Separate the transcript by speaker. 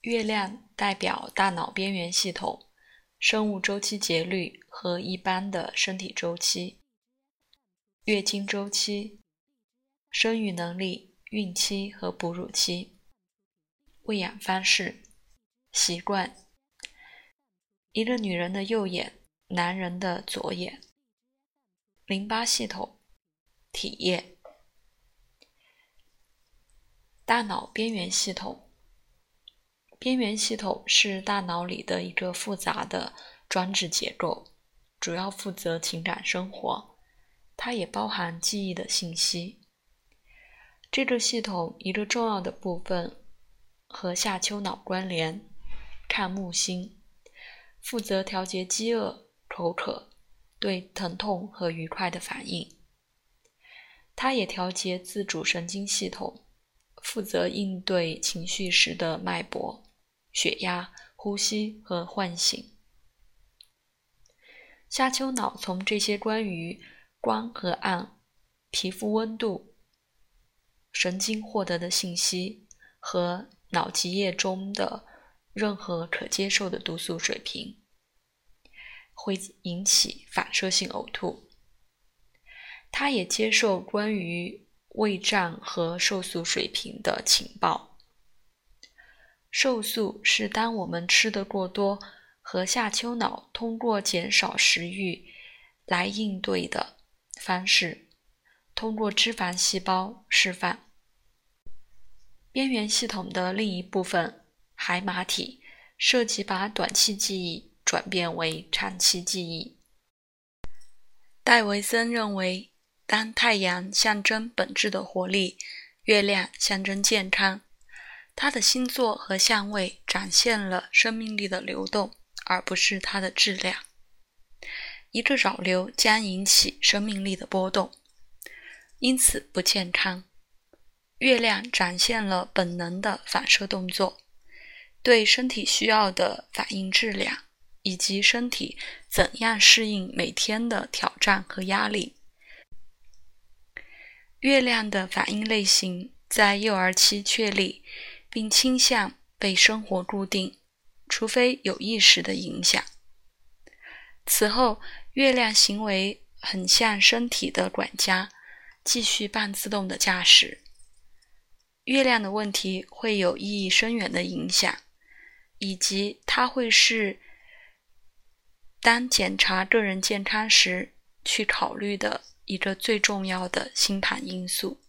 Speaker 1: 月亮代表大脑边缘系统、生物周期节律和一般的身体周期、月经周期、生育能力、孕期和哺乳期、喂养方式、习惯。一个女人的右眼，男人的左眼。淋巴系统、体液。大脑边缘系统，边缘系统是大脑里的一个复杂的装置结构，主要负责情感生活。它也包含记忆的信息。这个系统一个重要的部分和下丘脑关联，看木星。负责调节饥饿、口渴、对疼痛和愉快的反应。它也调节自主神经系统，负责应对情绪时的脉搏、血压、呼吸和唤醒。下丘脑从这些关于光和暗、皮肤温度、神经获得的信息和脑脊液中的。任何可接受的毒素水平会引起反射性呕吐。它也接受关于胃胀和瘦素水平的情报。瘦素是当我们吃的过多和下丘脑通过减少食欲来应对的方式，通过脂肪细胞释放。边缘系统的另一部分。海马体涉及把短期记忆转变为长期记忆。戴维森认为，当太阳象征本质的活力，月亮象征健康，它的星座和相位展现了生命力的流动，而不是它的质量。一个扰流将引起生命力的波动，因此不健康。月亮展现了本能的反射动作。对身体需要的反应质量，以及身体怎样适应每天的挑战和压力。月亮的反应类型在幼儿期确立，并倾向被生活固定，除非有意识的影响。此后，月亮行为很像身体的管家，继续半自动的驾驶。月亮的问题会有意义深远的影响。以及它会是当检查个人健康时去考虑的一个最重要的星盘因素。